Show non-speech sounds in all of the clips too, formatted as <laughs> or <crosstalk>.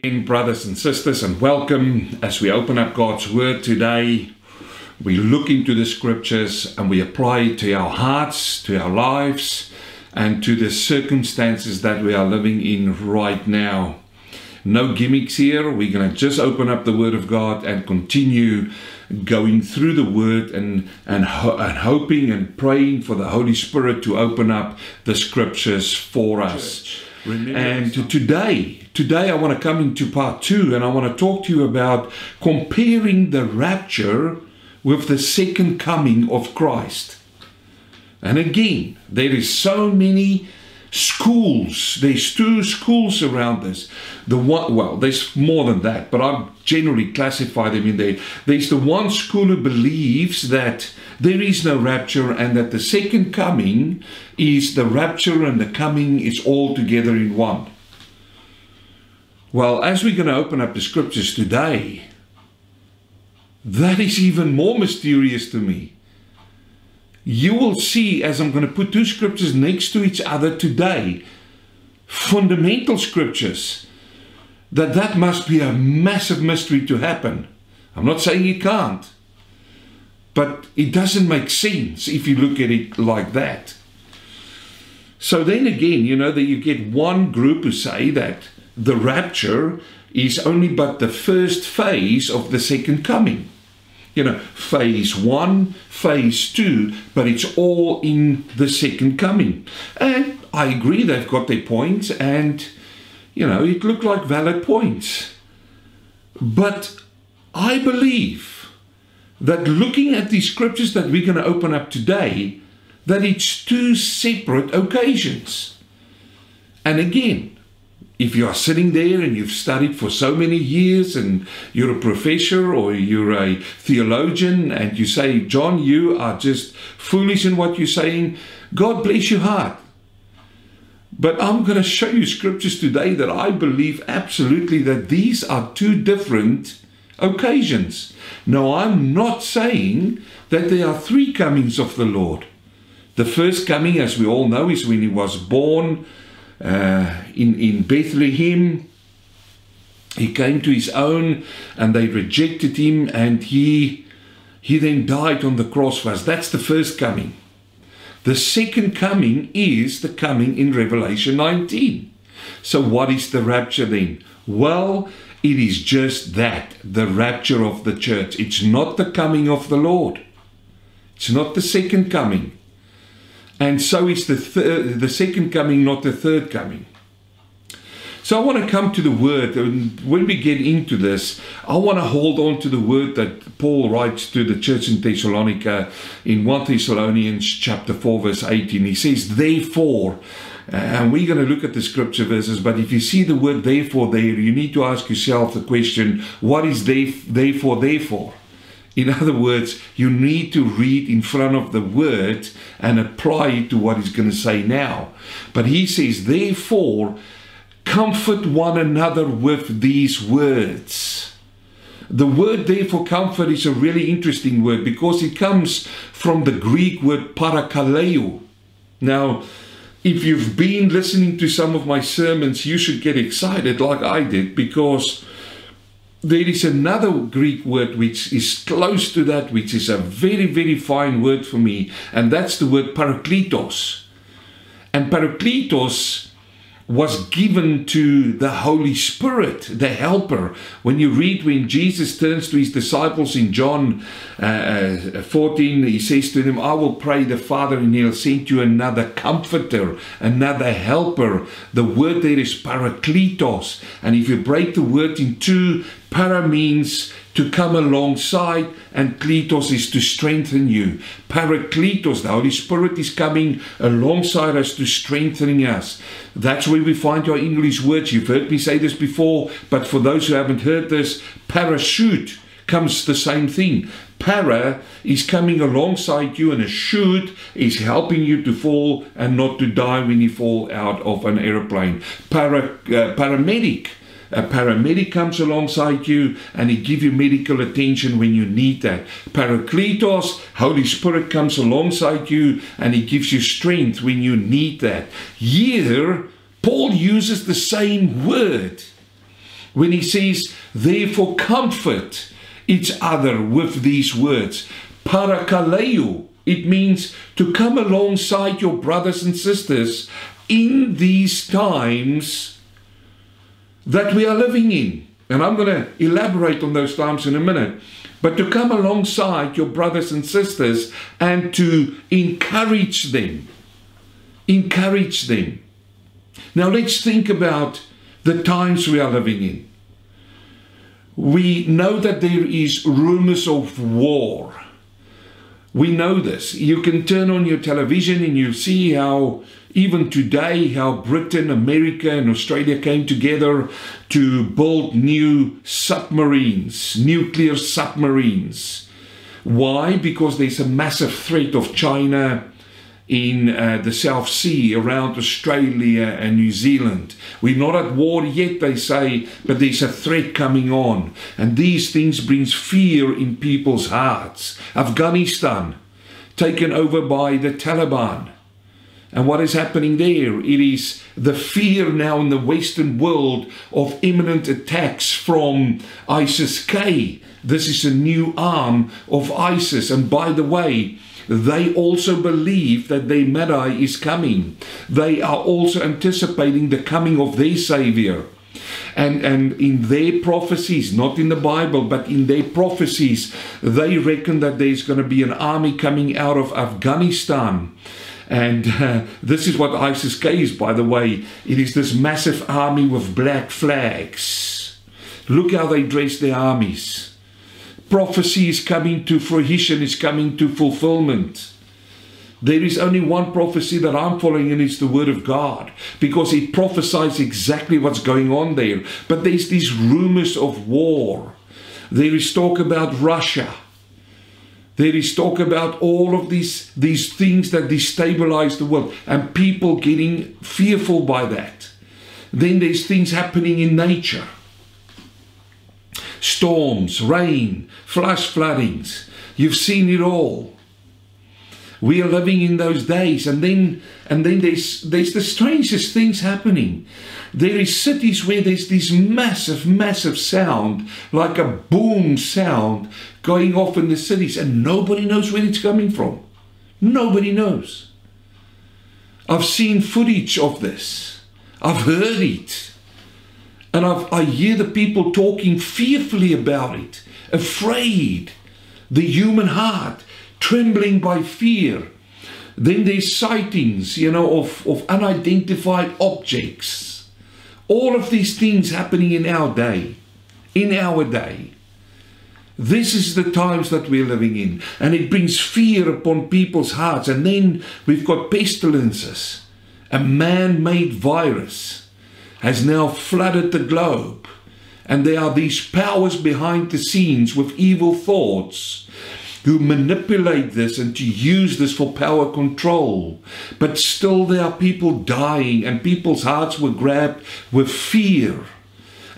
brothers and sisters, and welcome as we open up God's Word today. We look into the scriptures and we apply it to our hearts, to our lives, and to the circumstances that we are living in right now. No gimmicks here. We're going to just open up the Word of God and continue going through the Word and, and, ho- and hoping and praying for the Holy Spirit to open up the scriptures for us. And today, today I want to come into part two and I want to talk to you about comparing the rapture with the second coming of Christ. And again, there is so many schools. There's two schools around this. The one, well, there's more than that, but I generally classify them in there. There's the one school who believes that there is no rapture and that the second coming is the rapture and the coming is all together in one. Well, as we're going to open up the scriptures today, that is even more mysterious to me. You will see as I'm going to put two scriptures next to each other today, fundamental scriptures, that that must be a massive mystery to happen. I'm not saying it can't, but it doesn't make sense if you look at it like that. So then again, you know, that you get one group who say that the rapture is only but the first phase of the second coming. You know, phase one, phase two, but it's all in the second coming. And I agree, they've got their points, and, you know, it looked like valid points. But I believe that looking at these scriptures that we're going to open up today, that it's two separate occasions. And again, if you are sitting there and you've studied for so many years and you're a professor or you're a theologian and you say, John, you are just foolish in what you're saying, God bless your heart. But I'm going to show you scriptures today that I believe absolutely that these are two different occasions. Now, I'm not saying that there are three comings of the Lord. The first coming, as we all know, is when he was born uh, in, in Bethlehem. He came to his own and they rejected him and he, he then died on the cross for us. That's the first coming. The second coming is the coming in Revelation 19. So, what is the rapture then? Well, it is just that the rapture of the church. It's not the coming of the Lord, it's not the second coming. And so it's the, the second coming, not the third coming. So I want to come to the word. When we get into this, I want to hold on to the word that Paul writes to the church in Thessalonica in 1 Thessalonians chapter 4, verse 18. He says, Therefore, Uh, and we're going to look at the scripture verses, but if you see the word therefore there, you need to ask yourself the question, what is therefore, therefore? In <laughs> other words, you need to read in front of the word and apply it to what he's going to say now. But he says, therefore, comfort one another with these words. The word therefore comfort is a really interesting word because it comes from the Greek word parakaleo. Now, if you've been listening to some of my sermons, you should get excited like I did because there is another Greek word which is close to that, which is a very, very fine word for me, and that's the word parakletos. And parakletos was given to the Holy Spirit, the helper. When you read when Jesus turns to his disciples in John uh, uh, 14, he says to them, I will pray the Father and he'll send you another comforter, another helper. The word there is parakletos. And if you break the word in two, para means to come alongside, and kletos is to strengthen you. Parakletos, the Holy Spirit is coming alongside us to strengthening us. That's where we find your English words. You've heard me say this before, but for those who haven't heard this, parachute comes the same thing. Para is coming alongside you, and a chute is helping you to fall and not to die when you fall out of an aeroplane. Para, uh, paramedic a paramedic comes alongside you and he give you medical attention when you need that. Parakletos, Holy Spirit comes alongside you and he gives you strength when you need that. Here, Paul uses the same word when he says, therefore comfort each other with these words. Parakaleo, it means to come alongside your brothers and sisters in these times that we are living in. And I'm going to elaborate on those times in a minute. But to come alongside your brothers and sisters and to encourage them. Encourage them. Now let's think about the times we are living in. We know that there is rumors of war. We know this. You can turn on your television and you see how even today, how Britain, America, and Australia came together to build new submarines, nuclear submarines. Why? Because there's a massive threat of China in uh, the South Sea around Australia and New Zealand. We're not at war yet, they say, but there's a threat coming on. And these things brings fear in people's hearts. Afghanistan, taken over by the Taliban. And what is happening there? It is the fear now in the Western world of imminent attacks from ISIS K. This is a new arm of ISIS. And by the way, they also believe that their Messiah is coming. They are also anticipating the coming of their Savior. And, and in their prophecies, not in the Bible, but in their prophecies, they reckon that there's going to be an army coming out of Afghanistan and uh, this is what ISIS K is, by the way. It is this massive army with black flags. Look how they dress their armies. Prophecy is coming to fruition, is coming to fulfillment. There is only one prophecy that I'm following, and it's the Word of God, because it prophesies exactly what's going on there. But there's these rumors of war. There is talk about Russia. There is talk about all of these, these things that destabilize the world and people getting fearful by that. Then there's things happening in nature. Storms, rain, flash floodings. You've seen it all. We are living in those days, and then and then there's there's the strangest things happening. There is cities where there's this massive, massive sound, like a boom sound, going off in the cities, and nobody knows where it's coming from. Nobody knows. I've seen footage of this. I've heard it. And I've, I hear the people talking fearfully about it, afraid. The human heart trembling by fear. Then there's sightings, you know, of, of unidentified objects. All of these things happening in our day, in our day. This is the times that we're living in, and it brings fear upon people's hearts. And then we've got pestilences. A man made virus has now flooded the globe, and there are these powers behind the scenes with evil thoughts who manipulate this and to use this for power control. But still, there are people dying, and people's hearts were grabbed with fear.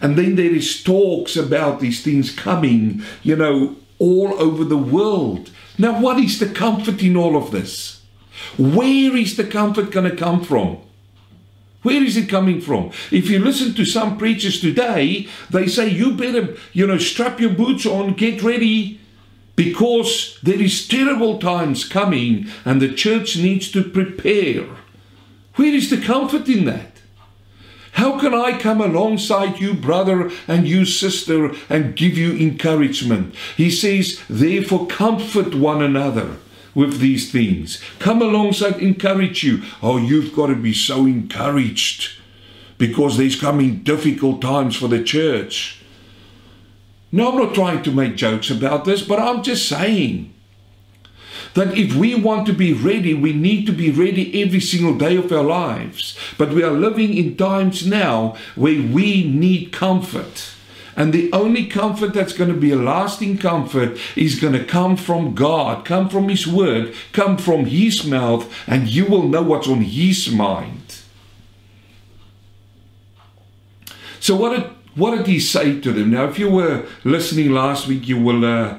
And then there is talks about these things coming, you know, all over the world. Now, what is the comfort in all of this? Where is the comfort going to come from? Where is it coming from? If you listen to some preachers today, they say you better, you know, strap your boots on, get ready, because there is terrible times coming and the church needs to prepare. Where is the comfort in that? How can I come alongside you, brother, and you, sister, and give you encouragement? He says, therefore, comfort one another with these things. Come alongside, encourage you. Oh, you've got to be so encouraged because there's coming difficult times for the church. No, I'm not trying to make jokes about this, but I'm just saying that if we want to be ready, we need to be ready every single day of our lives. But we are living in times now where we need comfort. And the only comfort that's going to be a lasting comfort is going to come from God, come from His Word, come from His mouth, and you will know what's on His mind. So, what did, what did He say to them? Now, if you were listening last week, you will. Uh,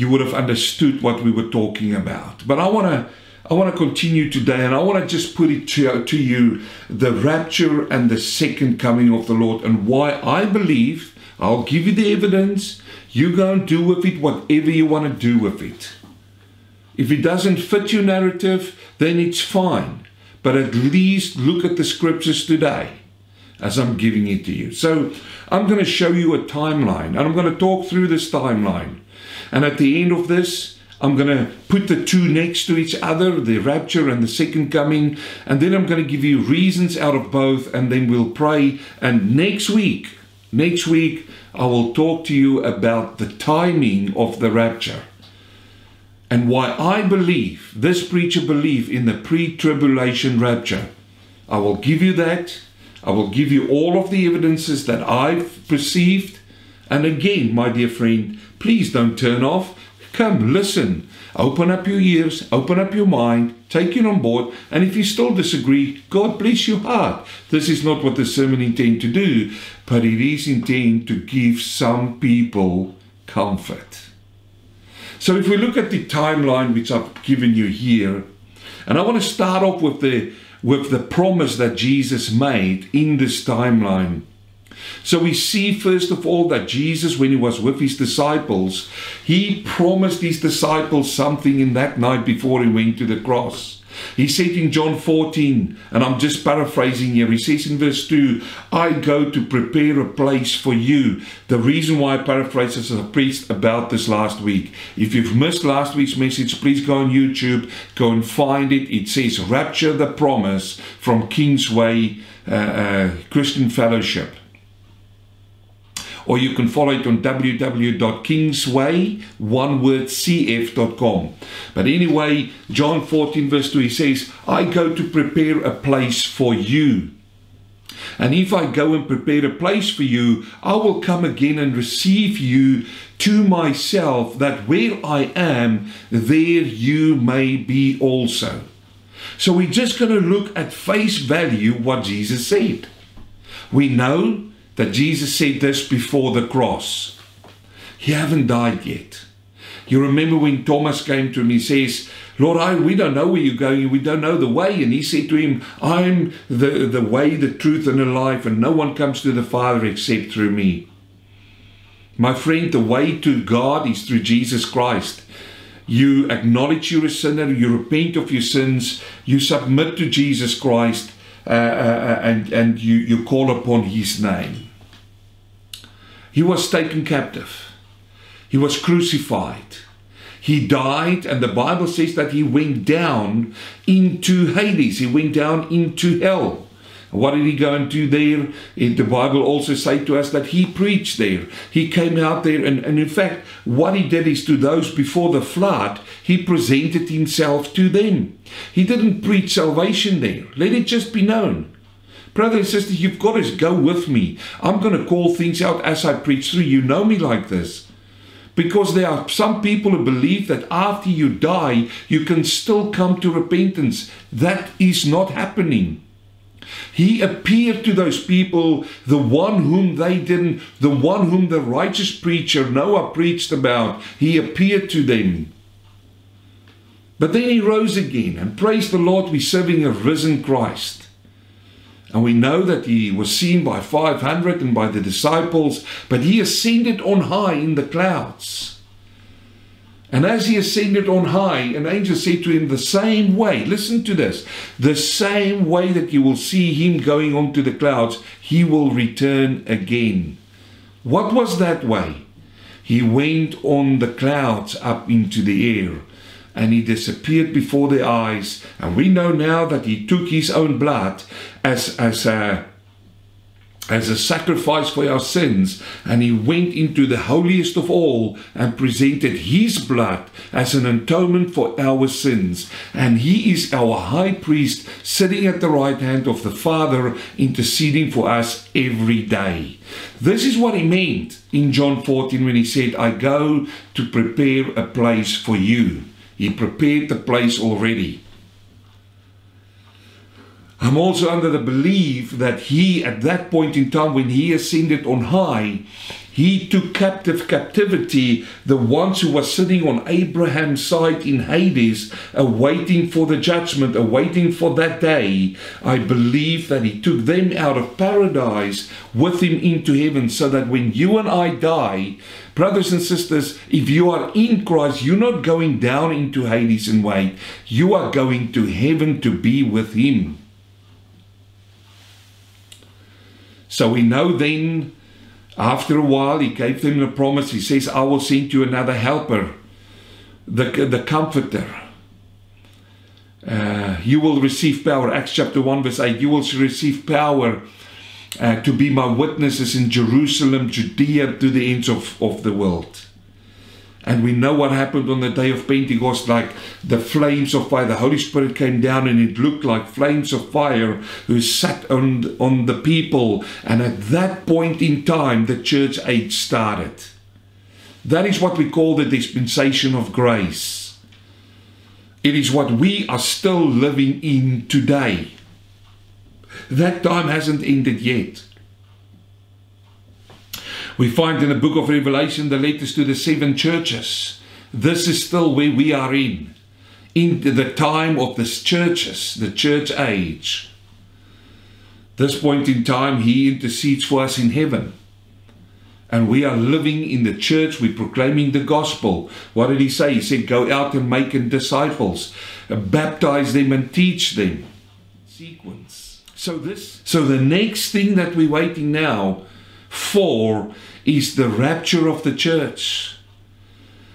you would have understood what we were talking about. But I want to I want to continue today and I want to just put it to, to you the rapture and the second coming of the Lord and why I believe I'll give you the evidence. You go and do with it whatever you want to do with it. If it doesn't fit your narrative, then it's fine. But at least look at the scriptures today as I'm giving it to you. So I'm going to show you a timeline and I'm going to talk through this timeline. And at the end of this, I'm going to put the two next to each other, the rapture and the second coming. And then I'm going to give you reasons out of both, and then we'll pray. And next week, next week, I will talk to you about the timing of the rapture and why I believe, this preacher believe in the pre-tribulation rapture. I will give you that. I will give you all of the evidences that I've perceived. And again, my dear friend, please don't turn off. Come, listen. Open up your ears, open up your mind, take it on board, and if you still disagree, God bless your heart. This is not what the sermon intend to do, but it is intended to give some people comfort. So if we look at the timeline which I've given you here, and I want to start off with the with the promise that Jesus made in this timeline. So we see first of all that Jesus, when he was with his disciples, he promised his disciples something in that night before he went to the cross. He said in John 14, and I'm just paraphrasing here, he says in verse 2, I go to prepare a place for you. The reason why I paraphrase as I preached about this last week. If you've missed last week's message, please go on YouTube, go and find it. It says Rapture the Promise from Kingsway uh, uh, Christian Fellowship or you can follow it on www.kingsway.onewordcf.com. But anyway, John 14, verse 2, he says, I go to prepare a place for you. And if I go and prepare a place for you, I will come again and receive you to myself, that where I am, there you may be also. So we're just going to look at face value what Jesus said. We know that Jesus said this before the cross. He haven't died yet. You remember when Thomas came to him, he says, Lord, I, we don't know where you're going, we don't know the way. And he said to him, I'm the, the way, the truth, and the life, and no one comes to the Father except through me. My friend, the way to God is through Jesus Christ. You acknowledge you're a sinner, you repent of your sins, you submit to Jesus Christ, uh, uh, and, and you, you call upon his name. He was taken captive. He was crucified. He died, and the Bible says that he went down into Hades. He went down into hell. What did he go and do there? The Bible also say to us that he preached there. He came out there, and, and in fact, what he did is to those before the flood, he presented himself to them. He didn't preach salvation there. Let it just be known. Brother and sister, you've got to go with me. I'm going to call things out as I preach through. You know me like this. Because there are some people who believe that after you die, you can still come to repentance. That is not happening. He appeared to those people, the one whom they didn't, the one whom the righteous preacher Noah preached about. He appeared to them. But then he rose again, and praise the Lord, we're serving a risen Christ. And we know that he was seen by 500 and by the disciples, but he ascended on high in the clouds. And as he ascended on high, an angel said to him, The same way, listen to this, the same way that you will see him going on to the clouds, he will return again. What was that way? He went on the clouds up into the air and he disappeared before their eyes. And we know now that he took his own blood as, as a as a sacrifice for our sins, and he went into the holiest of all and presented his blood as an atonement for our sins. And he is our high priest sitting at the right hand of the Father, interceding for us every day. This is what he meant in John 14 when he said, I go to prepare a place for you. He prepared the place already. I'm also under the belief that he, at that point in time when he ascended on high, he took captive captivity the ones who were sitting on Abraham's side in Hades, awaiting for the judgment, awaiting for that day. I believe that he took them out of paradise with him into heaven, so that when you and I die, brothers and sisters, if you are in Christ, you're not going down into Hades and wait. You are going to heaven to be with him. So we know then, after a while, he gave them a promise. He says, I will send you another helper, the, the comforter. Uh, you will receive power. Acts chapter 1, verse 8. You will receive power uh, to be my witnesses in Jerusalem, Judea, to the ends of, of the world. And we know what happened on the day of Pentecost, like the flames of fire. The Holy Spirit came down and it looked like flames of fire who sat on, on the people. And at that point in time, the church age started. That is what we call the dispensation of grace. It is what we are still living in today. That time hasn't ended yet. We find in the book of Revelation the letters to the seven churches. This is still where we are in, in the time of the churches, the church age. This point in time, He intercedes for us in heaven. And we are living in the church, we're proclaiming the gospel. What did He say? He said, Go out and make disciples, baptize them and teach them. Sequence. So this so the next thing that we're waiting now for is the rapture of the church.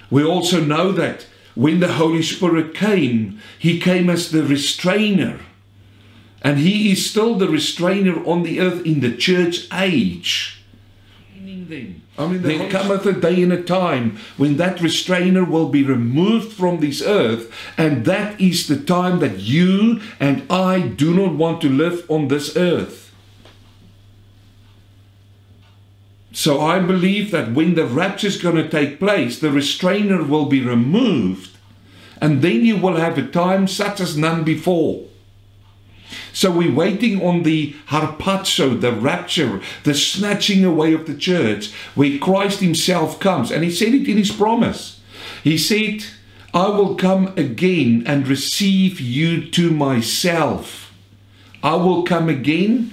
We also know that when the Holy Spirit came, He came as the restrainer. And He is still the restrainer on the earth in the church age. I mean, there cometh a day and a time when that restrainer will be removed from this earth, and that is the time that you and I do not want to live on this earth. So I believe that when the rapture is going to take place, the restrainer will be removed, and then you will have a time such as none before. So we're waiting on the harpazo, the rapture, the snatching away of the church, where Christ Himself comes. And He said it in His promise. He said, I will come again and receive you to myself. I will come again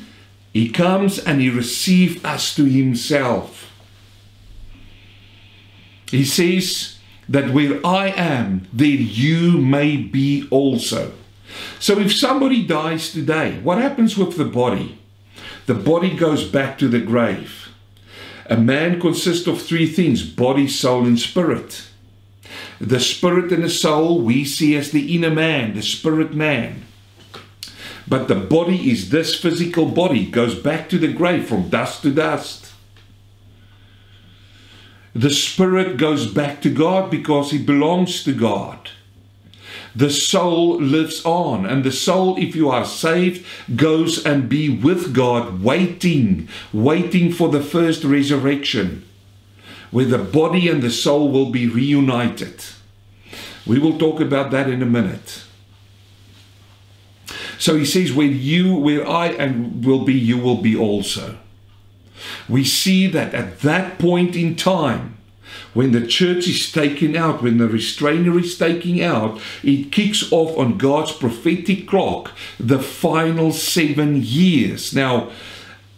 he comes and he receives us to himself. He says that where I am, there you may be also. So if somebody dies today, what happens with the body? The body goes back to the grave. A man consists of three things body, soul, and spirit. The spirit and the soul we see as the inner man, the spirit man. But the body is this physical body, goes back to the grave from dust to dust. The spirit goes back to God because he belongs to God. The soul lives on, and the soul, if you are saved, goes and be with God, waiting, waiting for the first resurrection, where the body and the soul will be reunited. We will talk about that in a minute. So he says, Where you, where I and will be, you will be also. We see that at that point in time, when the church is taken out, when the restrainer is taken out, it kicks off on God's prophetic clock the final seven years. Now,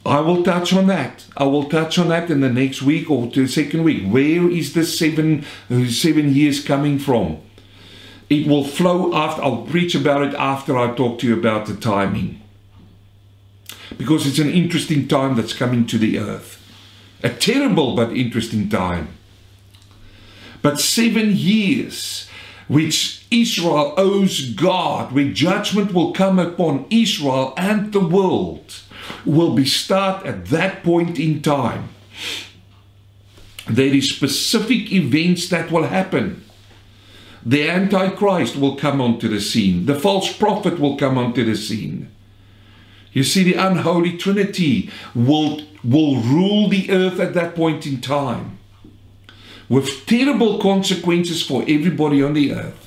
I will touch on that. I will touch on that in the next week or the second week. Where is the seven uh, seven years coming from? It will flow after. I'll preach about it after I talk to you about the timing, because it's an interesting time that's coming to the earth. A terrible but interesting time. But seven years, which Israel owes God, where judgment will come upon Israel and the world will be start at that point in time. There is specific events that will happen. The Antichrist will come onto the scene. The false prophet will come onto the scene. You see, the unholy trinity will, will rule the earth at that point in time with terrible consequences for everybody on the earth.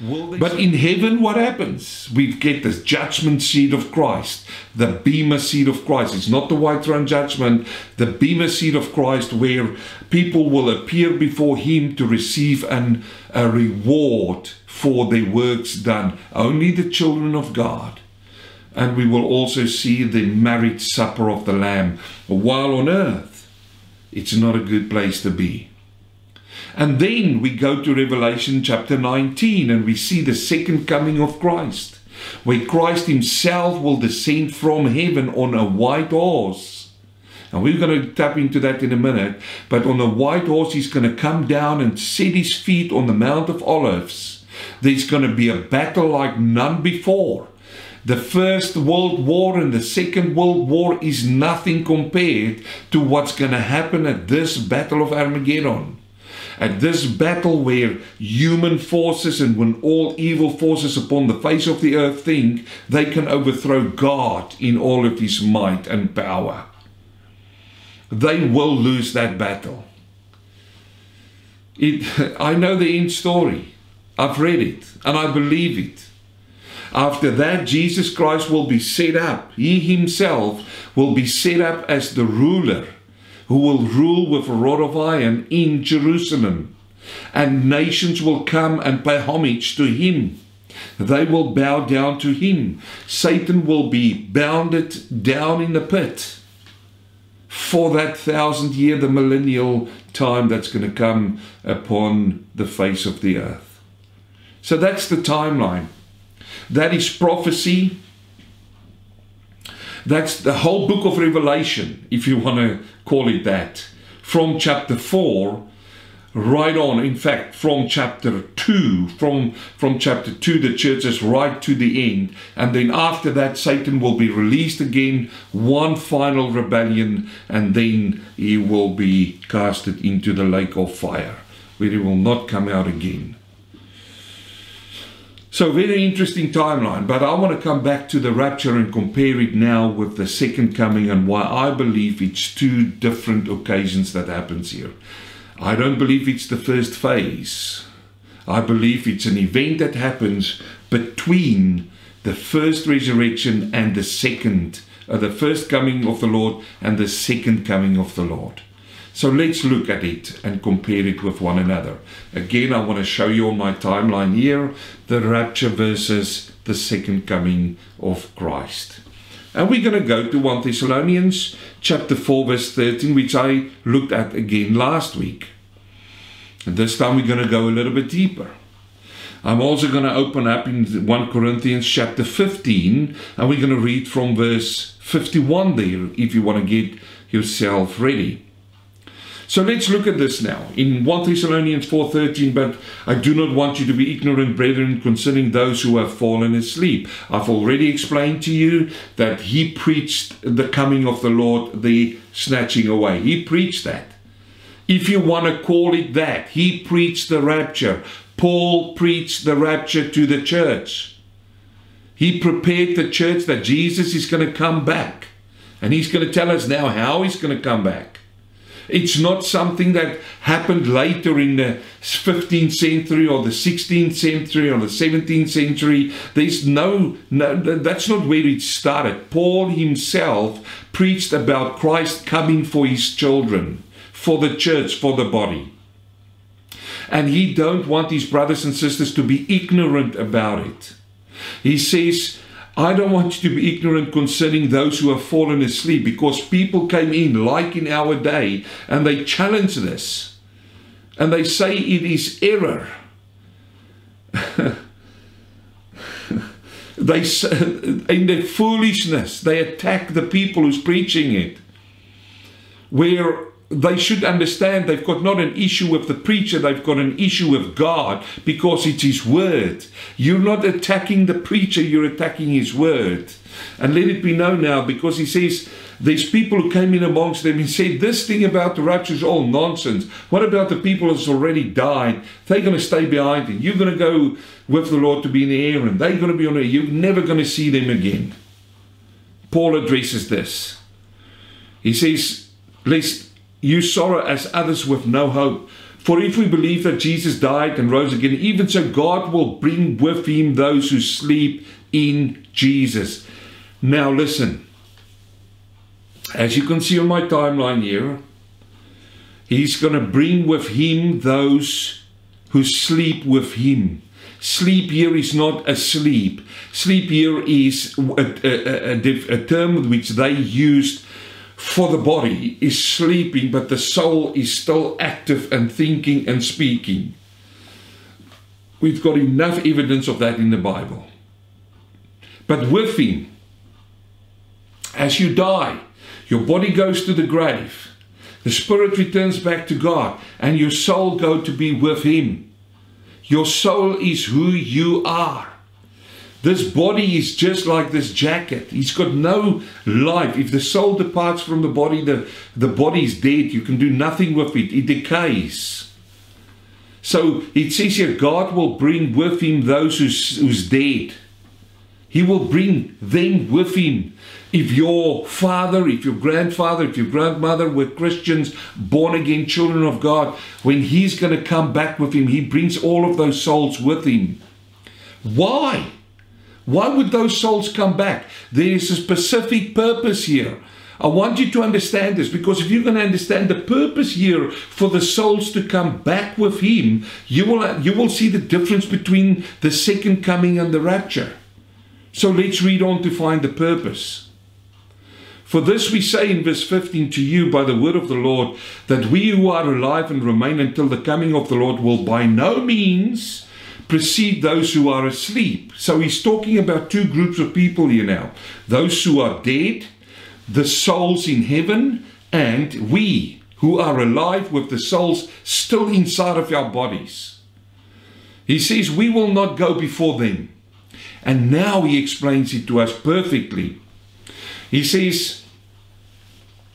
But in heaven, what happens? We get this judgment seat of Christ, the Bema seat of Christ. It's not the white throne judgment, the Bema seat of Christ, where people will appear before Him to receive an, a reward for their works done. Only the children of God. And we will also see the marriage supper of the Lamb. While on earth, it's not a good place to be. And then we go to Revelation chapter 19 and we see the second coming of Christ, where Christ Himself will descend from heaven on a white horse. And we're going to tap into that in a minute. But on a white horse, He's going to come down and set His feet on the Mount of Olives. There's going to be a battle like none before. The First World War and the Second World War is nothing compared to what's going to happen at this Battle of Armageddon at this battle where human forces and when all evil forces upon the face of the earth think they can overthrow God in all of his might and power. They will lose that battle. It, <laughs> I know the end story. I've read it and I believe it. After that, Jesus Christ will be set up. He himself will be set up as the ruler who will rule with a rod of iron in Jerusalem. And nations will come and pay homage to him. They will bow down to him. Satan will be bounded down in the pit for that thousand year, the millennial time that's going to come upon the face of the earth. So that's the timeline. That is prophecy that's the whole book of Revelation, if you want to call it that, from chapter 4 right on. In fact from chapter 2 from from chapter 2 the church is right to the end. And then after that satan will be released again one final rebellion and then he will be casted into the lake of fire where he will not come out again so, very interesting timeline, but I want to come back to the rapture and compare it now with the second coming and why I believe it's two different occasions that happens here. I don't believe it's the first phase. I believe it's an event that happens between the first resurrection and the second, uh, the first coming of the Lord and the second coming of the Lord. So let's look at it and compare it with one another. Again, I want to show you on my timeline here the rapture versus the second coming of Christ. And we're going to go to 1 Thessalonians chapter 4 verse 13 which I looked at again last week. And this time we're going to go a little bit deeper. I'm also going to open up in 1 Corinthians chapter 15 and we're going to read from verse 51 there if you want to get yourself ready. So let's look at this now in 1 Thessalonians 4:13 but I do not want you to be ignorant brethren concerning those who have fallen asleep. I've already explained to you that he preached the coming of the Lord, the snatching away. He preached that. If you want to call it that, he preached the rapture. Paul preached the rapture to the church. He prepared the church that Jesus is going to come back. And he's going to tell us now how he's going to come back. It's not something that happened later in the 15th century or the 16th century or the 17th century. There's no, no that's not where it started. Paul himself preached about Christ coming for his children, for the church, for the body. And he don't want his brothers and sisters to be ignorant about it. He says, I don't want you to be ignorant concerning those who have fallen asleep because people came in, like in our day, and they challenge this. And they say it is error. <laughs> they in their foolishness they attack the people who's preaching it where they should understand they've got not an issue with the preacher, they've got an issue with God because it's His word. You're not attacking the preacher, you're attacking His word. And let it be known now because He says, there's people who came in amongst them and said, This thing about the rapture is all nonsense. What about the people that's already died? They're going to stay behind you. You're going to go with the Lord to be in the air and they're going to be on air. You're never going to see them again. Paul addresses this. He says, Lest you sorrow as others with no hope. For if we believe that Jesus died and rose again, even so God will bring with him those who sleep in Jesus. Now listen. As you can see on my timeline here, he's going to bring with him those who sleep with him. Sleep here is not asleep. Sleep here is a, a, a, a term which they used for the body is sleeping, but the soul is still active and thinking and speaking. We've got enough evidence of that in the Bible. But with Him, as you die, your body goes to the grave, the spirit returns back to God, and your soul go to be with Him. Your soul is who you are. This body is just like this jacket. He's got no life. If the soul departs from the body, the, the body is dead. You can do nothing with it. It decays. So it says here, God will bring with him those who's, who's dead. He will bring them with him. If your father, if your grandfather, if your grandmother were Christians, born again children of God, when he's going to come back with him, he brings all of those souls with him. Why? Why would those souls come back? There is a specific purpose here. I want you to understand this because if you're going to understand the purpose here for the souls to come back with Him, you will, you will see the difference between the second coming and the rapture. So let's read on to find the purpose. For this we say in verse 15 to you by the word of the Lord, that we who are alive and remain until the coming of the Lord will by no means precede those who are asleep. So he's talking about two groups of people here now those who are dead, the souls in heaven, and we who are alive with the souls still inside of our bodies. He says we will not go before them. And now he explains it to us perfectly. He says,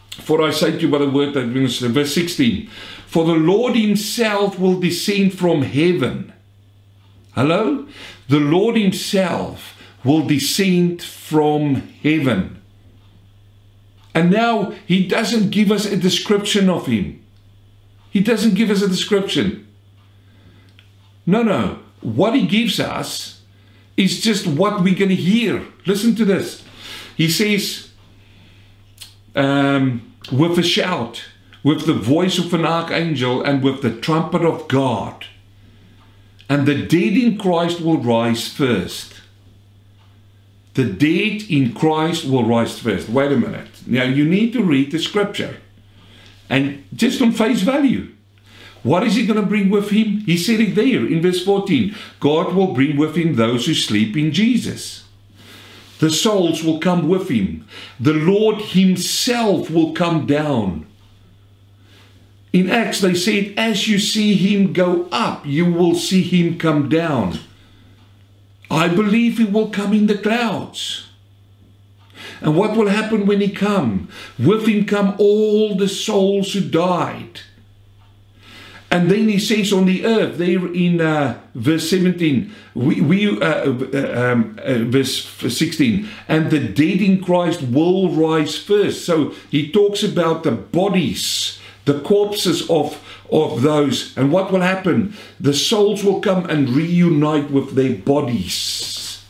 For I say to you by the word that brings verse 16, For the Lord himself will descend from heaven Hello? The Lord Himself will descend from heaven. And now He doesn't give us a description of Him. He doesn't give us a description. No, no. What He gives us is just what we're going to hear. Listen to this. He says, um, with a shout, with the voice of an archangel, and with the trumpet of God and the dead in Christ will rise first. The dead in Christ will rise first. Wait a minute. Now you need to read the scripture. And just on face value. What is he going to bring with him? He said it there in verse 14. God will bring with him those who sleep in Jesus. The souls will come with him. The Lord himself will come down in Acts, they said, as you see him go up, you will see him come down. I believe he will come in the clouds. And what will happen when he come? With him come all the souls who died. And then he says on the earth, there in uh, verse 17, we, we uh, uh, um, uh, verse 16, and the dead in Christ will rise first. So he talks about the bodies the corpses of, of those. And what will happen? The souls will come and reunite with their bodies.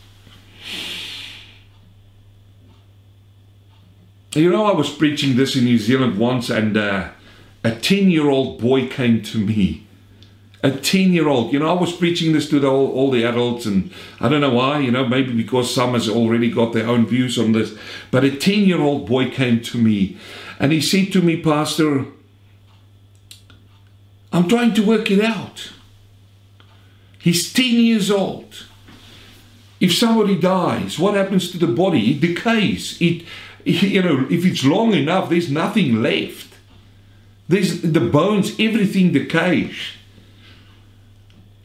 You know, I was preaching this in New Zealand once, and uh, a 10 year old boy came to me. a 10 year old. You know, I was preaching this to the, all, all the adults, and I don't know why, you know, maybe because some has already got their own views on this. But a 10 year old boy came to me and he said to me, Pastor, I'm trying to work it out. He's 10 years old. If somebody dies, what happens to the body? It decays. It, <laughs> you know, if it's long enough, there's nothing left. There's the bones, everything decays.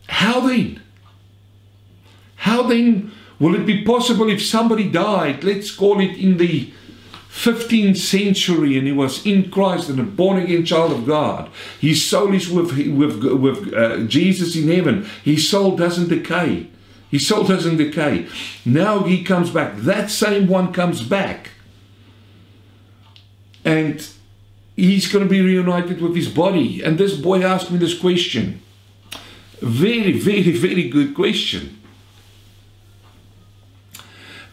How then? How then will it be possible if somebody died, let's call it in the 15th century, and he was in Christ and a born again child of God? His soul is with, with, with uh, Jesus in heaven. His soul doesn't decay. His soul doesn't decay. Now he comes back. That same one comes back. And he's going to be reunited with his body. And this boy asked me this question. Very, very, very good question.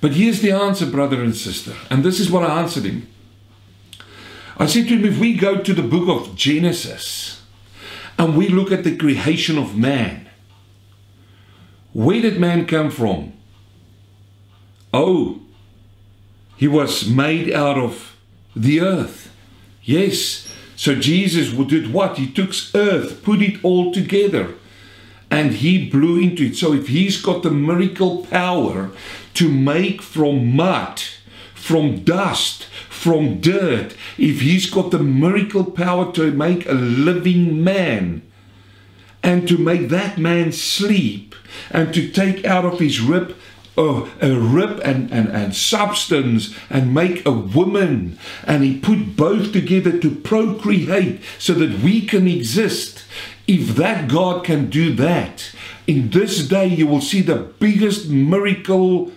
But here's the answer, brother and sister. And this is what I answered him. I said to him, if we go to the book of Genesis and we look at the creation of man, where did man come from? Oh, he was made out of the earth. Yes. So Jesus did what? He took earth, put it all together, and he blew into it. So if he's got the miracle power to make from mud, from dust, from dirt, if he's got the miracle power to make a living man, and to make that man sleep, and to take out of his rib a, a rib and, and, and substance and make a woman. And he put both together to procreate so that we can exist. If that God can do that, in this day you will see the biggest miracle.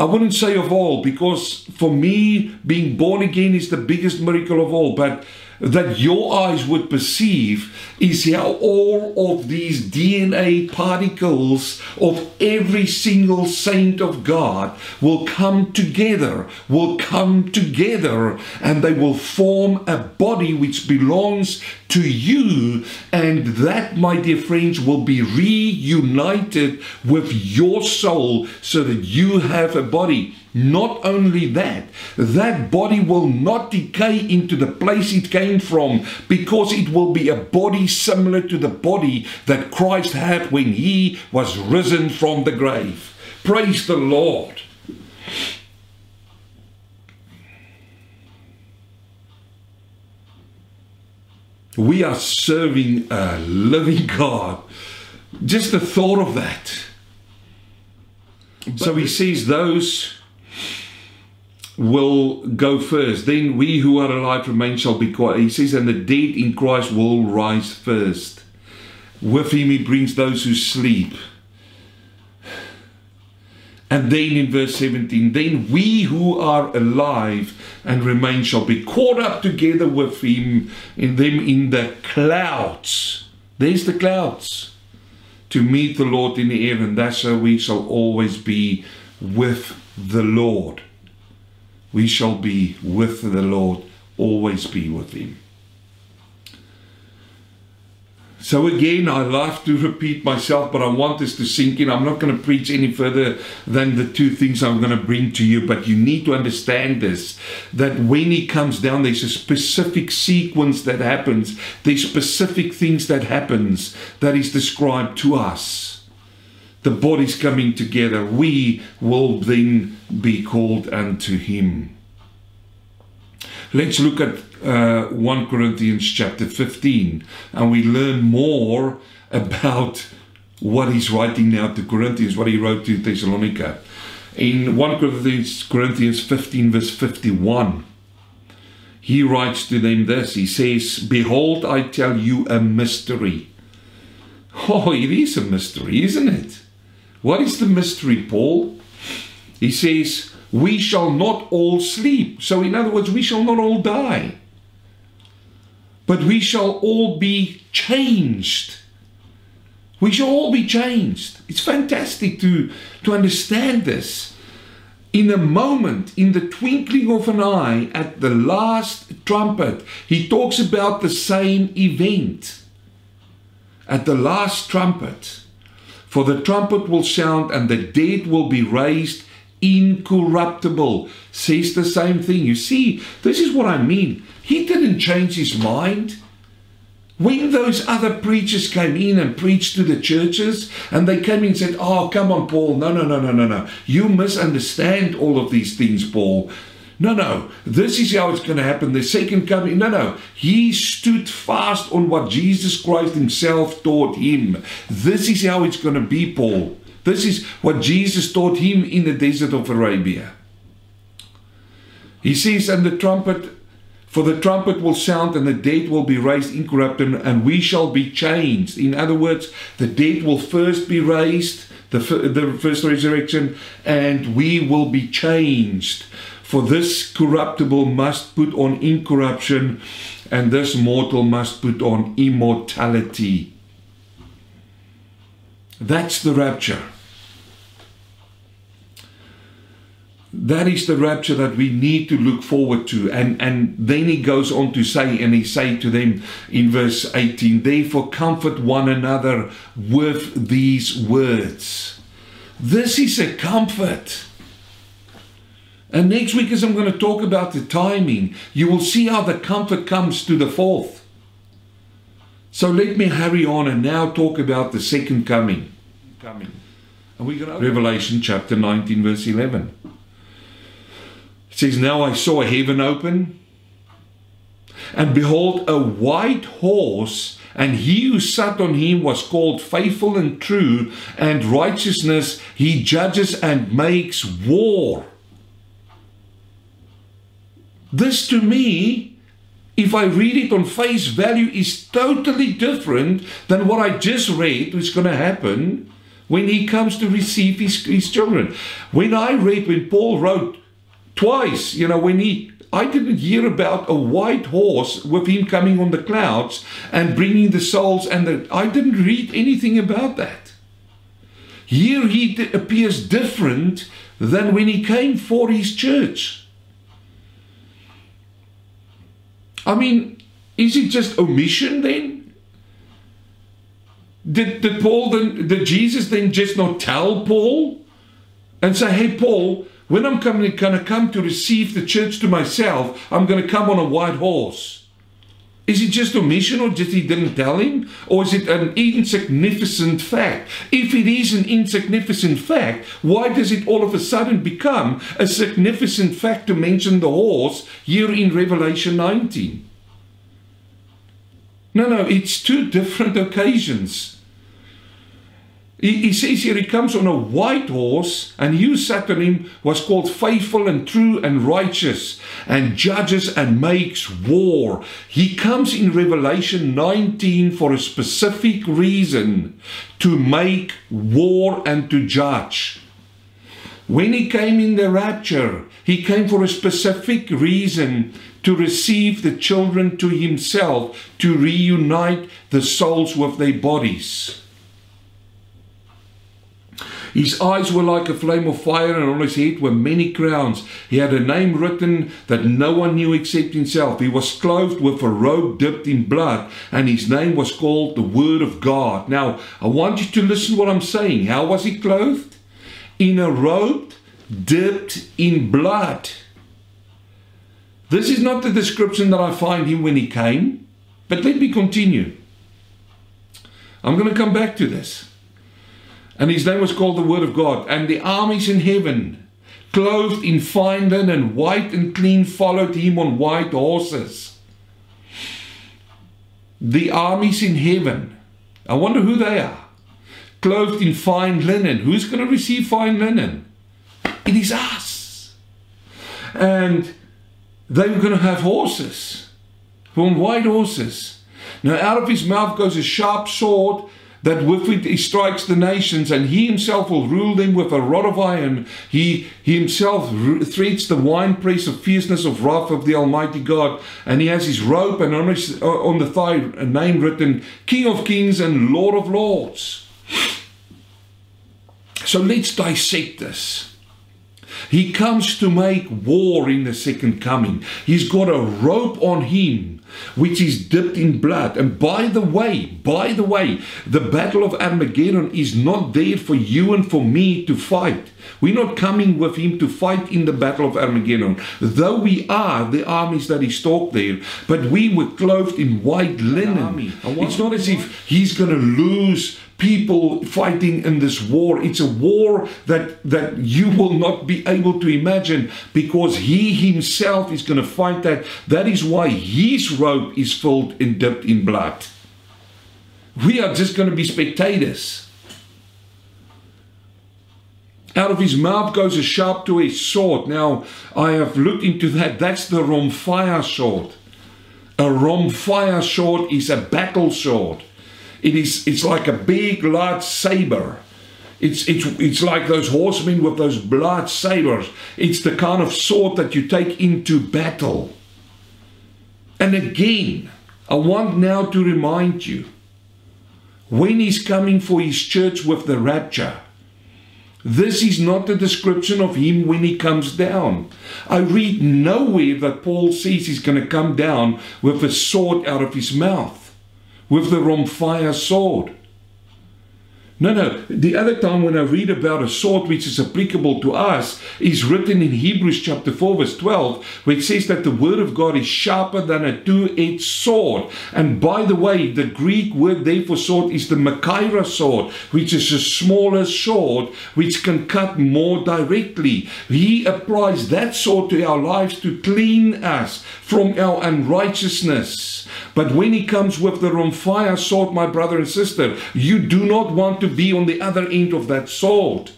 I wouldn't say of all, because for me, being born again is the biggest miracle of all. But that your eyes would perceive is how all of these DNA particles of every single saint of God will come together, will come together, and they will form a body which belongs to you. And that, my dear friends, will be reunited with your soul so that you have a body. Not only that, that body will not decay into the place it came from because it will be a body similar to the body that Christ had when he was risen from the grave. Praise the Lord. We are serving a living God. Just the thought of that. so he sees those will go first. Then we who are alive remain shall be quiet. He says, and the dead in Christ will rise first. With him he brings those who sleep. And then in verse 17, then we who are alive and remain shall be caught up together with him in them in the clouds. There's the clouds. To meet the Lord in the air, and that's how we shall always be with the Lord we shall be with the Lord, always be with Him. So again, I love to repeat myself, but I want this to sink in. I'm not going to preach any further than the two things I'm going to bring to you, but you need to understand this that when he comes down, there's a specific sequence that happens. There's specific things that happens that is described to us the bodies coming together, we will then be called unto him. Let's look at uh, 1 Corinthians chapter 15 and we learn more about what he's writing now to Corinthians, what he wrote to Thessalonica. In 1 Corinthians, Corinthians 15, verse 51, he writes to them this He says, Behold, I tell you a mystery. Oh, it is a mystery, isn't it? What is the mystery, Paul? He says, We shall not all sleep. So, in other words, we shall not all die, but we shall all be changed. We shall all be changed. It's fantastic to, to understand this. In a moment, in the twinkling of an eye, at the last trumpet, he talks about the same event. at the last trumpet. For the trumpet will sound and the dead will be raised incorruptible. Says the same thing. You see, this is what I mean. He didn't change his mind. When those other preachers came in and preached to the churches, and they came in and said, Oh, come on, Paul. No, no, no, no, no, no. You misunderstand all of these things, Paul. No, no, this is how it's going to happen. The second coming. No, no. He stood fast on what Jesus Christ himself taught him. This is how it's going to be, Paul. This is what Jesus taught him in the desert of Arabia. He says, and the trumpet, for the trumpet will sound and the dead will be raised incorruptible and we shall be changed. In other words, the dead will first be raised, the, the first resurrection, and we will be changed. For this corruptible must put on incorruption, and this mortal must put on immortality. That's the rapture. That is the rapture that we need to look forward to. And, and then he goes on to say, and he say to them in verse 18, Therefore comfort one another with these words. This is a comfort. And next week, as I'm going to talk about the timing, you will see how the comfort comes to the fourth. So let me hurry on and now talk about the second coming. Coming. And we're Revelation chapter 19, verse 11. It says, Now I saw a heaven open, and behold, a white horse, and he who sat on him was called faithful and true, and righteousness he judges and makes war. This to me, if I read it on face value, is totally different than what I just read was going to happen when he comes to receive his, his children. When I read, when Paul wrote twice, you know, when he I didn't hear about a white horse with him coming on the clouds and bringing the souls, and the, I didn't read anything about that. Here he appears different than when he came for his church. I mean, is it just omission then? Did, did Paul then, did Jesus then just not tell Paul and say, hey, Paul, when I'm coming, to come to receive the church to myself, I'm going to come on a white horse. Is it just omission or just he didn't tell him? Or is it an insignificant fact? If it is an insignificant fact, why does it all of a sudden become a significant fact to mention the horse here in Revelation 19? No, no, it's two different occasions. He, he, says here he comes on a white horse, and he who sat on him was called faithful and true and righteous, and judges and makes war. He comes in Revelation 19 for a specific reason to make war and to judge. When he came in the rapture, he came for a specific reason to receive the children to himself, to reunite the souls with their bodies. His eyes were like a flame of fire, and on his head were many crowns. He had a name written that no one knew except himself. He was clothed with a robe dipped in blood, and his name was called the Word of God. Now, I want you to listen what I'm saying. How was he clothed? In a robe dipped in blood. This is not the description that I find him when he came, but let me continue. I'm going to come back to this. And his name was called the Word of God. And the armies in heaven, clothed in fine linen, white and clean, followed him on white horses. The armies in heaven, I wonder who they are. Clothed in fine linen. Who's going to receive fine linen? It is us. And they were going to have horses, on white horses. Now, out of his mouth goes a sharp sword that with it he strikes the nations, and he himself will rule them with a rod of iron. He, he himself threads the winepress of fierceness of wrath of the Almighty God, and he has his robe and on, his, uh, on the thigh a name written, King of Kings and Lord of Lords. So let's dissect this. He comes to make war in the second coming. He's got a rope on him which is dipped in blood. And by the way, by the way, the battle of Armageddon is not there for you and for me to fight. We're not coming with him to fight in the battle of Armageddon. Though we are the armies that he stalked there, but we were clothed in white linen. It's not as if he's going to lose people fighting in this war. It's a war that, that you will not be able to imagine because he himself is going to fight that. That is why his robe is filled and dipped in blood. We are just going to be spectators. Out of his mouth goes a sharp two-edged sword. Now, I have looked into that. That's the Romphia sword. A Romphia sword is a battle sword. It is, it's like a big, large saber. It's, it's, it's like those horsemen with those blood sabers. It's the kind of sword that you take into battle. And again, I want now to remind you when he's coming for his church with the rapture, this is not the description of him when he comes down. I read nowhere that Paul says he's going to come down with a sword out of his mouth, with the rhomphaia sword. No, no. The other time when I read about a sword which is applicable to us is written in Hebrews chapter 4 verse 12 where it says that the word of God is sharper than a two-edged sword. And by the way, the Greek word there for sword is the Machaira sword which is a smaller sword which can cut more directly. He applies that sword to our lives to clean us from our unrighteousness. But when he comes with the rhomphaia sword, my brother and sister, you do not want to be on the other end of that sword.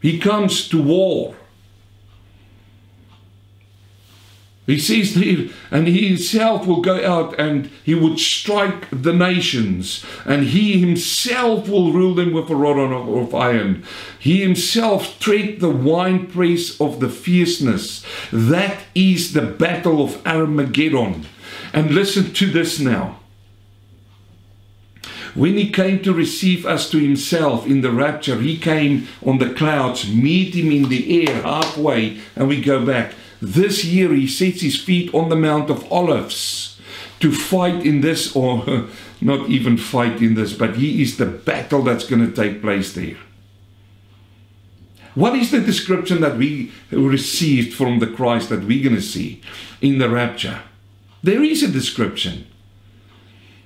He comes to war. He says and he himself will go out and he would strike the nations, and he himself will rule them with a rod of iron. He himself tread the winepress of the fierceness. That is the battle of Armageddon. And listen to this now. When he came to receive us to himself in the rapture, he came on the clouds, meet him in the air halfway, and we go back. This year he sets his feet on the Mount of Olives to fight in this, or <laughs> not even fight in this, but he is the battle that's going to take place there. What is the description that we received from the Christ that we're going to see in the rapture? There is a description.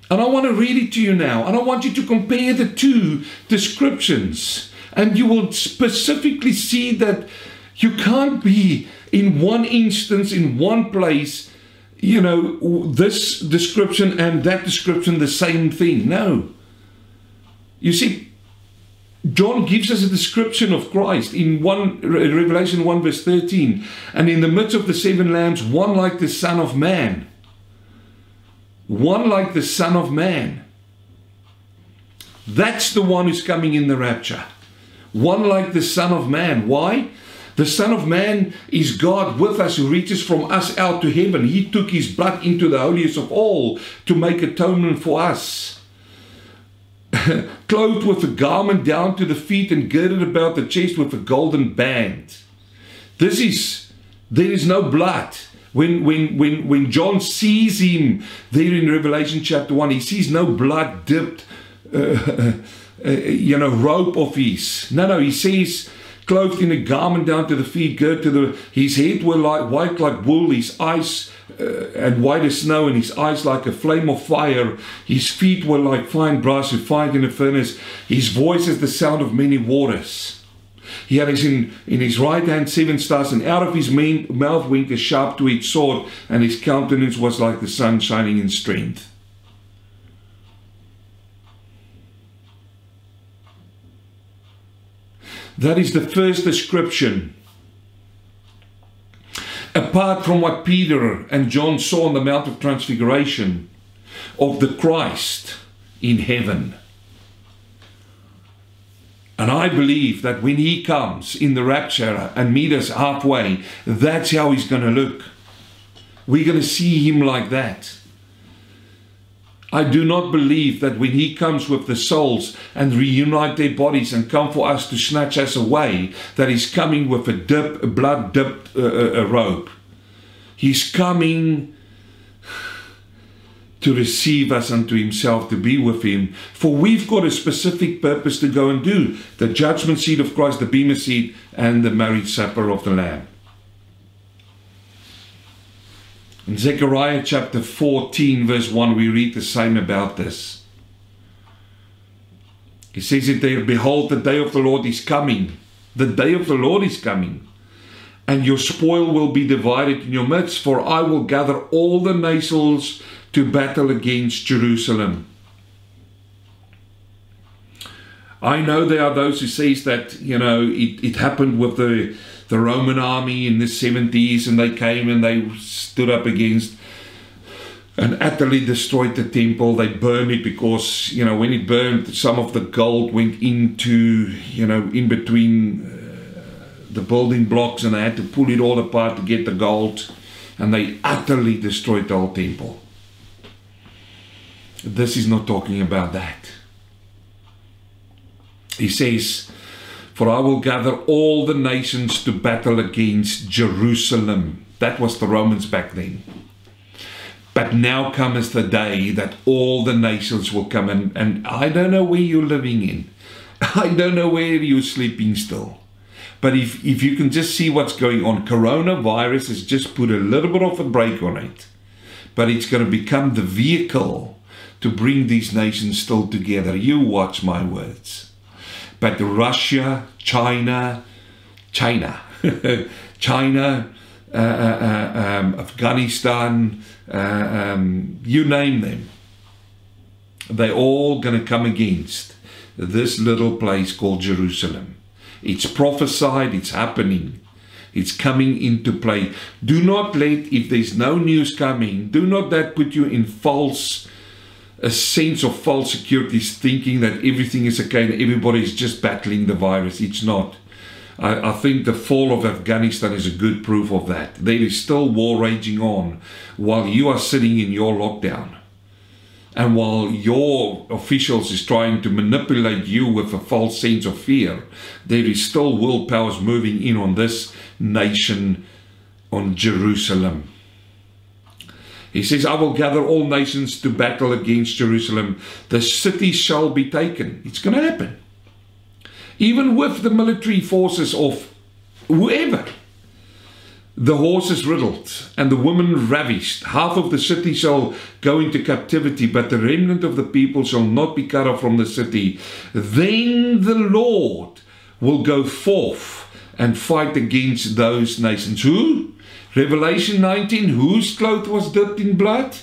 And I want to read it to you now. And I want you to compare the two descriptions. And you will specifically see that you can't be in one instance, in one place, you know, this description and that description the same thing. No. You see, John gives us a description of Christ in one Revelation 1 verse 13. And in the midst of the seven lambs, one like the Son of Man. One like the Son of Man. That's the one who's coming in the rapture. One like the Son of Man. Why? The Son of Man is God with us who reaches from us out to heaven. He took his blood into the holiest of all to make atonement for us. <laughs> Clothed with a garment down to the feet and girded about the chest with a golden band. This is, there is no blood. When, when, when, when John sees him there in Revelation chapter 1, he sees no blood dipped, uh, <laughs> uh, you know, rope of his. No, no, he sees clothed in a garment down to the feet, girt to the. His head were like white like wool, his eyes uh, and white as snow, and his eyes like a flame of fire. His feet were like fine brass refined in a furnace. His voice is the sound of many waters. He had in, in his right hand seven stars, and out of his mouth winked a sharp two-edged sword, and his countenance was like the sun shining in strength. That is the first description. Apart from what Peter and John saw on the Mount of Transfiguration of the Christ in heaven. And I believe that when he comes in the rapture and meet us halfway, that's how he's going to look. We're going to see him like that. I do not believe that when he comes with the souls and reunite their bodies and come for us to snatch us away, that he's coming with a dip, a blood dipped uh, uh, robe. He's coming to receive us unto himself, to be with him. For we've got a specific purpose to go and do the judgment seat of Christ, the Bema seat, and the marriage supper of the Lamb. In Zechariah chapter 14, verse 1, we read the same about this. He says it there, Behold, the day of the Lord is coming. The day of the Lord is coming. And your spoil will be divided in your midst, for I will gather all the nations to battle against Jerusalem. I know there are those who says that, you know, it, it happened with the the Roman army in the 70s and they came and they stood up against and utterly destroyed the temple. They burned it because, you know, when it burned, some of the gold went into, you know, in between uh, the building blocks and they had to pull it all apart to get the gold. And they utterly destroyed the whole temple. This is not talking about that. He says, For I will gather all the nations to battle against Jerusalem. That was the Romans back then. But now comes the day that all the nations will come in, and I don't know where you're living in. <laughs> I don't know where you're sleeping still. But if, if you can just see what's going on, coronavirus has just put a little bit of a break on it. But it's going to become the vehicle to bring these nations still together. You watch my words. But Russia, China, China, <laughs> China, uh, uh, um, Afghanistan, uh, um, you name them, they're all going to come against this little place called Jerusalem. It's prophesied, it's happening. It's coming into play. Do not let, if there's no news coming, do not that put you in false, a sense of false security, thinking that everything is okay and everybody is just battling the virus. It's not. I, I think the fall of Afghanistan is a good proof of that. There is still war raging on while you are sitting in your lockdown. And while your officials is trying to manipulate you with a false sense of fear, there is still world powers moving in on this nation, on Jerusalem. He says, I will gather all nations to battle against Jerusalem. The city shall be taken. It's going to happen. Even with the military forces of whoever. The horses riddled and the women ravished. Half of the city shall go into captivity, but the remnant of the people shall not be cut off from the city. Then the Lord will go forth and fight against those nations. Who? Revelation 19, whose cloth was dipped in blood?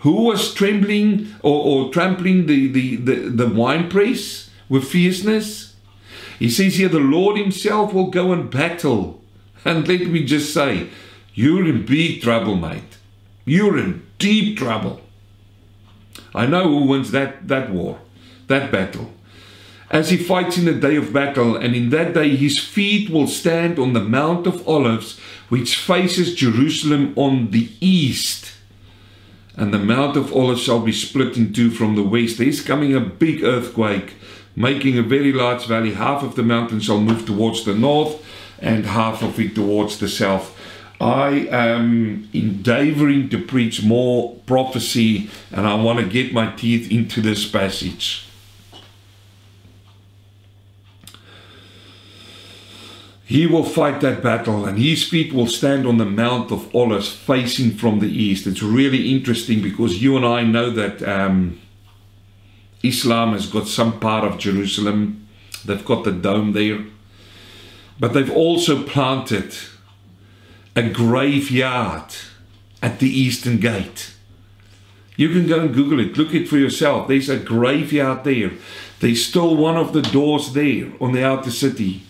Who was trembling or, or trampling the, the, the, the winepress with fierceness? He says here, the Lord himself will go and battle. <laughs> And let me just say, you're in big trouble, mate. You're in deep trouble. I know who wins that, that war, that battle. As he fights in the day of battle, and in that day his feet will stand on the Mount of Olives, which faces Jerusalem on the east. And the Mount of Olives shall be split in two from the west. There's coming a big earthquake, making a very large valley. Half of the mountain shall move towards the north, and half of it towards the south. I am endeavoring to preach more prophecy, and I want to get my teeth into this passage. He will fight that battle, and his feet will stand on the Mount of Olives facing from the east. It's really interesting because you and I know that um, Islam has got some part of Jerusalem, they've got the dome there, but they've also planted a graveyard at the eastern gate. You can go and Google it, look it for yourself. There's a graveyard there. There's still one of the doors there on the outer city.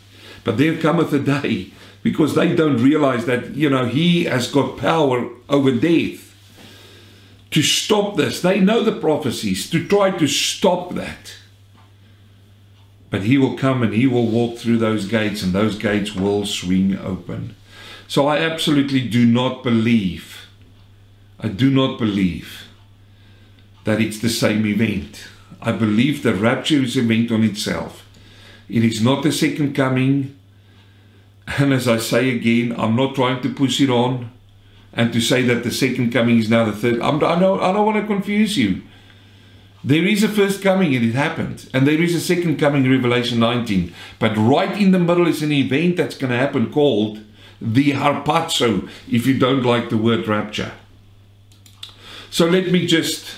But there cometh a day, because they don't realize that, you know, he has got power over death to stop this. They know the prophecies, to try to stop that. But he will come and he will walk through those gates, and those gates will swing open. So I absolutely do not believe, I do not believe that it's the same event. I believe the rapture is an event on itself. It is not the second coming. And as I say again, I'm not trying to push it on and to say that the second coming is now the third. I'm, I, don't, I don't want to confuse you. There is a first coming and it happened. And there is a second coming in Revelation 19. But right in the middle is an event that's going to happen called the harpazo, if you don't like the word rapture. So let me just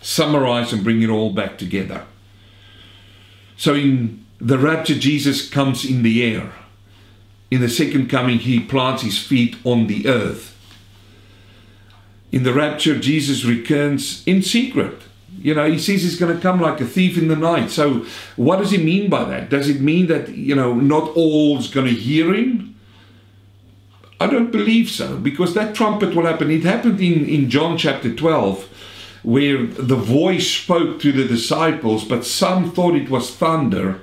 summarize and bring it all back together. So in the rapture, Jesus comes in the air. In the second coming, he plants his feet on the earth. In the rapture, Jesus returns in secret. You know, he says he's going to come like a thief in the night. So, what does he mean by that? Does it mean that, you know, not all's going to hear him? I don't believe so, because that trumpet will happen. It happened in, in John chapter 12, where the voice spoke to the disciples, but some thought it was thunder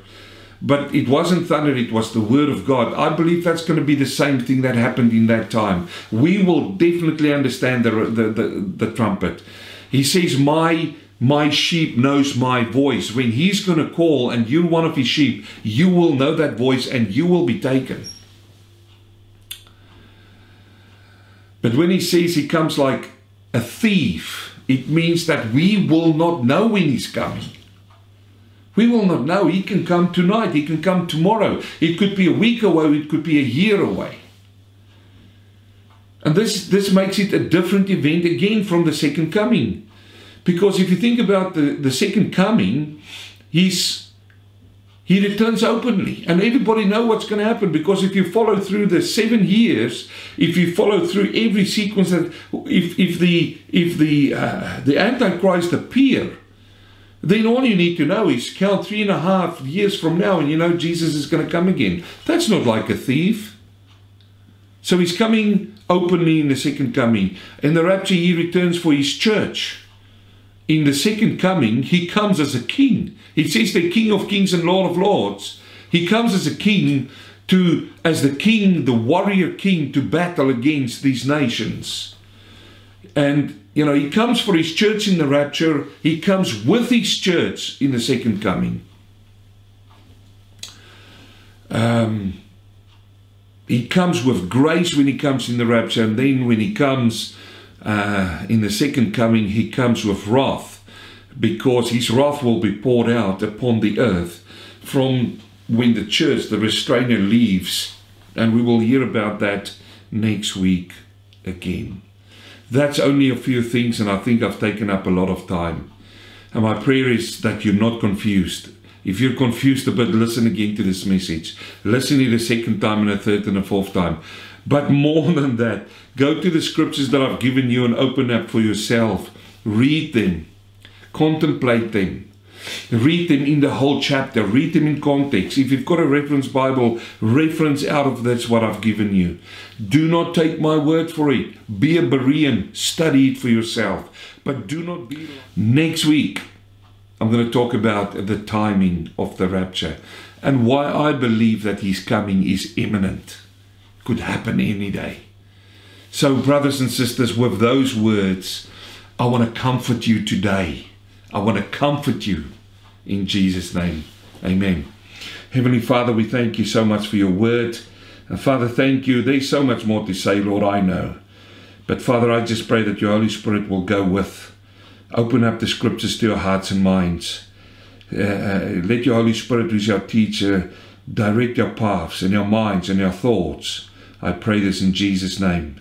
but it wasn't thunder, it was the word of God. I believe that's going to be the same thing that happened in that time. We will definitely understand the, the, the, the trumpet. He says, My my sheep knows my voice. When he's going to call and you're one of his sheep, you will know that voice and you will be taken. But when he says he comes like a thief, it means that we will not know when he's coming. We will not know. He can come tonight. He can come tomorrow. It could be a week away. It could be a year away. And this, this makes it a different event again from the second coming. Because if you think about the, the second coming, he's he returns openly and everybody know what's going to happen because if you follow through the seven years if you follow through every sequence that if, if the if the uh, the antichrist appear then all you need to know is count three and a half years from now and you know Jesus is going to come again. That's not like a thief. So he's coming openly in the second coming. In the rapture, he returns for his church. In the second coming, he comes as a king. He says the King of Kings and Lord of Lords. He comes as a king to, as the king, the warrior king, to battle against these nations. And you know, he comes for his church in the rapture, he comes with his church in the second coming. Um, he comes with grace when he comes in the rapture, and then when he comes uh, in the second coming, he comes with wrath, because his wrath will be poured out upon the earth from when the church, the restrainer, leaves. And we will hear about that next week again. That's only a few things, and I think I've taken up a lot of time. And my prayer is that you're not confused. If you're confused a bit, listen again to this message. Listen it a second time and a third and a fourth time. But more <laughs> than that, go to the scriptures that I've given you and open up for yourself. Read them, contemplate them, Read them in the whole chapter, read them in context. If you've got a reference Bible, reference out of that's what I've given you. Do not take my word for it. Be a Berean, study it for yourself. But do not be. Next week, I'm going to talk about the timing of the rapture and why I believe that his coming is imminent. Could happen any day. So, brothers and sisters, with those words, I want to comfort you today. I want to comfort you in Jesus' name. Amen. Heavenly Father, we thank you so much for your word. And Father, thank you. There's so much more to say, Lord, I know. But Father, I just pray that your Holy Spirit will go with. Open up the scriptures to your hearts and minds. Uh, uh let your Holy Spirit, who's your teacher, direct your paths and your minds and your thoughts. I pray this in Jesus' name.